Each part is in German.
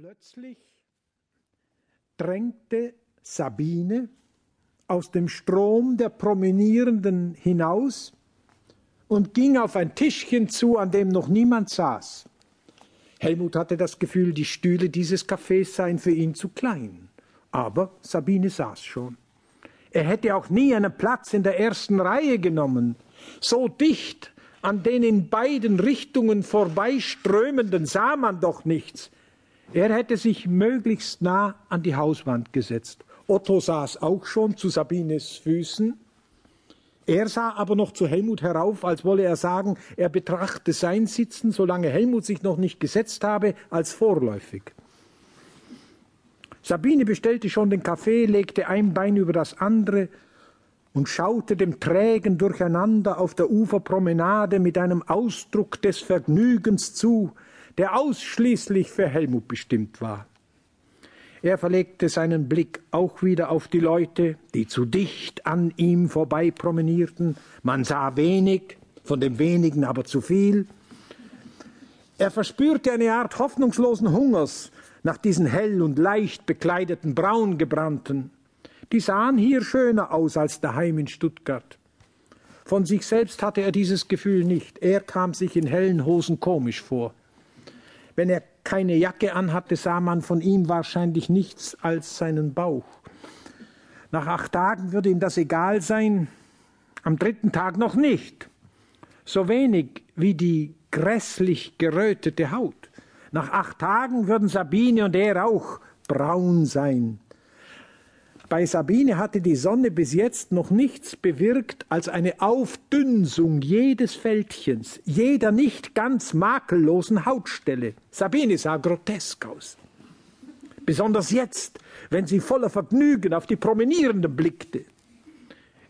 Plötzlich drängte Sabine aus dem Strom der Promenierenden hinaus und ging auf ein Tischchen zu, an dem noch niemand saß. Helmut hatte das Gefühl, die Stühle dieses Cafés seien für ihn zu klein. Aber Sabine saß schon. Er hätte auch nie einen Platz in der ersten Reihe genommen. So dicht an den in beiden Richtungen vorbeiströmenden sah man doch nichts. Er hätte sich möglichst nah an die Hauswand gesetzt. Otto saß auch schon zu Sabines Füßen. Er sah aber noch zu Helmut herauf, als wolle er sagen, er betrachte sein Sitzen, solange Helmut sich noch nicht gesetzt habe, als vorläufig. Sabine bestellte schon den Kaffee, legte ein Bein über das andere und schaute dem trägen Durcheinander auf der Uferpromenade mit einem Ausdruck des Vergnügens zu, der ausschließlich für Helmut bestimmt war. Er verlegte seinen Blick auch wieder auf die Leute, die zu dicht an ihm vorbei promenierten. Man sah wenig, von dem wenigen aber zu viel. Er verspürte eine Art hoffnungslosen Hungers nach diesen hell und leicht bekleideten Braungebrannten. Die sahen hier schöner aus als daheim in Stuttgart. Von sich selbst hatte er dieses Gefühl nicht. Er kam sich in hellen Hosen komisch vor. Wenn er keine Jacke anhatte, sah man von ihm wahrscheinlich nichts als seinen Bauch. Nach acht Tagen würde ihm das egal sein, am dritten Tag noch nicht. So wenig wie die grässlich gerötete Haut. Nach acht Tagen würden Sabine und er auch braun sein. Bei Sabine hatte die Sonne bis jetzt noch nichts bewirkt als eine Aufdünsung jedes Fältchens, jeder nicht ganz makellosen Hautstelle. Sabine sah grotesk aus. Besonders jetzt, wenn sie voller Vergnügen auf die Promenierenden blickte.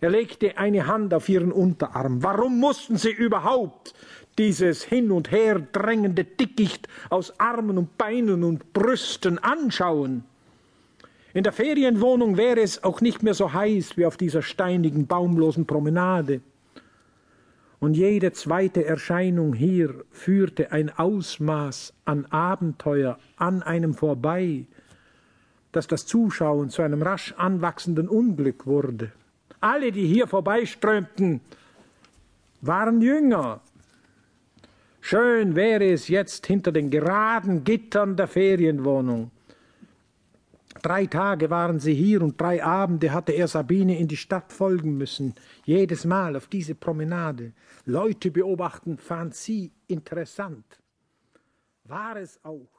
Er legte eine Hand auf ihren Unterarm. Warum mussten sie überhaupt dieses hin und her drängende Dickicht aus Armen und Beinen und Brüsten anschauen? In der Ferienwohnung wäre es auch nicht mehr so heiß wie auf dieser steinigen, baumlosen Promenade. Und jede zweite Erscheinung hier führte ein Ausmaß an Abenteuer an einem vorbei, dass das Zuschauen zu einem rasch anwachsenden Unglück wurde. Alle, die hier vorbeiströmten, waren Jünger. Schön wäre es jetzt hinter den geraden Gittern der Ferienwohnung. Drei Tage waren sie hier und drei Abende hatte er Sabine in die Stadt folgen müssen, jedes Mal auf diese Promenade. Leute beobachten fand sie interessant. War es auch